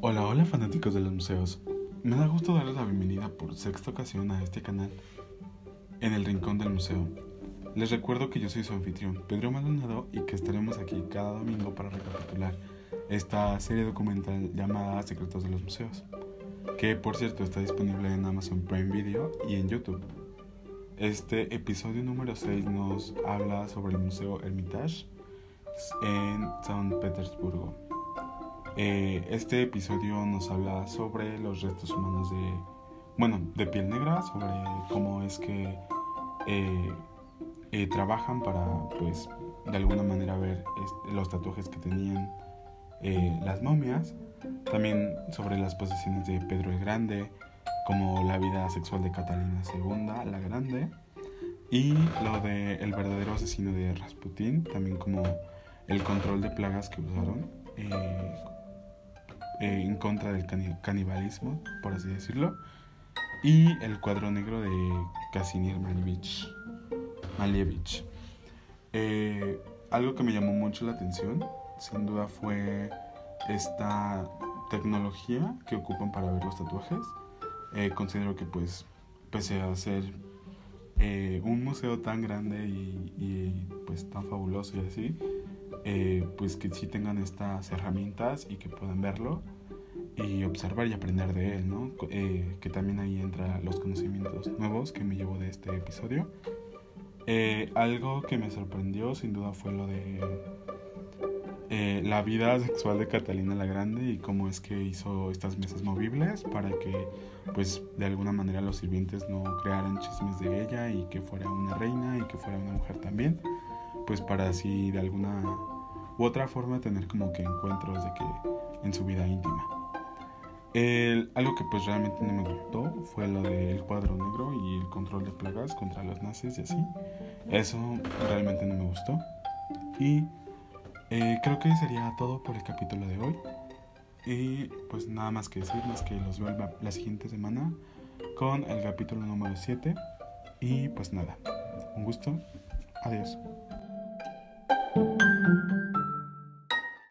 Hola, hola fanáticos de los museos. Me da gusto darles la bienvenida por sexta ocasión a este canal, en el Rincón del Museo. Les recuerdo que yo soy su anfitrión, Pedro Maldonado, y que estaremos aquí cada domingo para recapitular esta serie documental llamada Secretos de los Museos, que por cierto está disponible en Amazon Prime Video y en YouTube. Este episodio número 6 nos habla sobre el Museo Hermitage en San Petersburgo. Eh, este episodio nos habla sobre los restos humanos de, bueno, de piel negra, sobre cómo es que eh, eh, trabajan para, pues, de alguna manera ver los tatuajes que tenían las momias. También sobre las posesiones de Pedro el Grande, como la vida sexual de Catalina II, la Grande, y lo de el verdadero asesino de Rasputin, también como el control de plagas que usaron en contra del canibalismo, por así decirlo, y el cuadro negro de Casimir Malevich. Malevich. Eh, algo que me llamó mucho la atención, sin duda, fue esta tecnología que ocupan para ver los tatuajes. Eh, considero que, pues, pese a ser un museo tan grande y, y, pues tan fabuloso y así, eh, pues que sí tengan estas herramientas y que puedan verlo y observar y aprender de él, ¿no? Eh, que también ahí entra los conocimientos nuevos que me llevo de este episodio. Eh, algo que me sorprendió sin duda fue lo de la vida sexual de Catalina la Grande y cómo es que hizo estas mesas movibles para que pues de alguna manera los sirvientes no crearan chismes de ella y que fuera una reina y que fuera una mujer también pues para así de alguna u otra forma tener como que encuentros de que en su vida íntima. algo que pues realmente no me gustó fue lo del cuadro negro y el control de plagas contra los nazis y así. Eso realmente no me gustó. Y eh, creo que sería todo por el capítulo de hoy. Y pues nada más que decir, más que los veo la siguiente semana con el capítulo número 7. Y pues nada, un gusto. Adiós.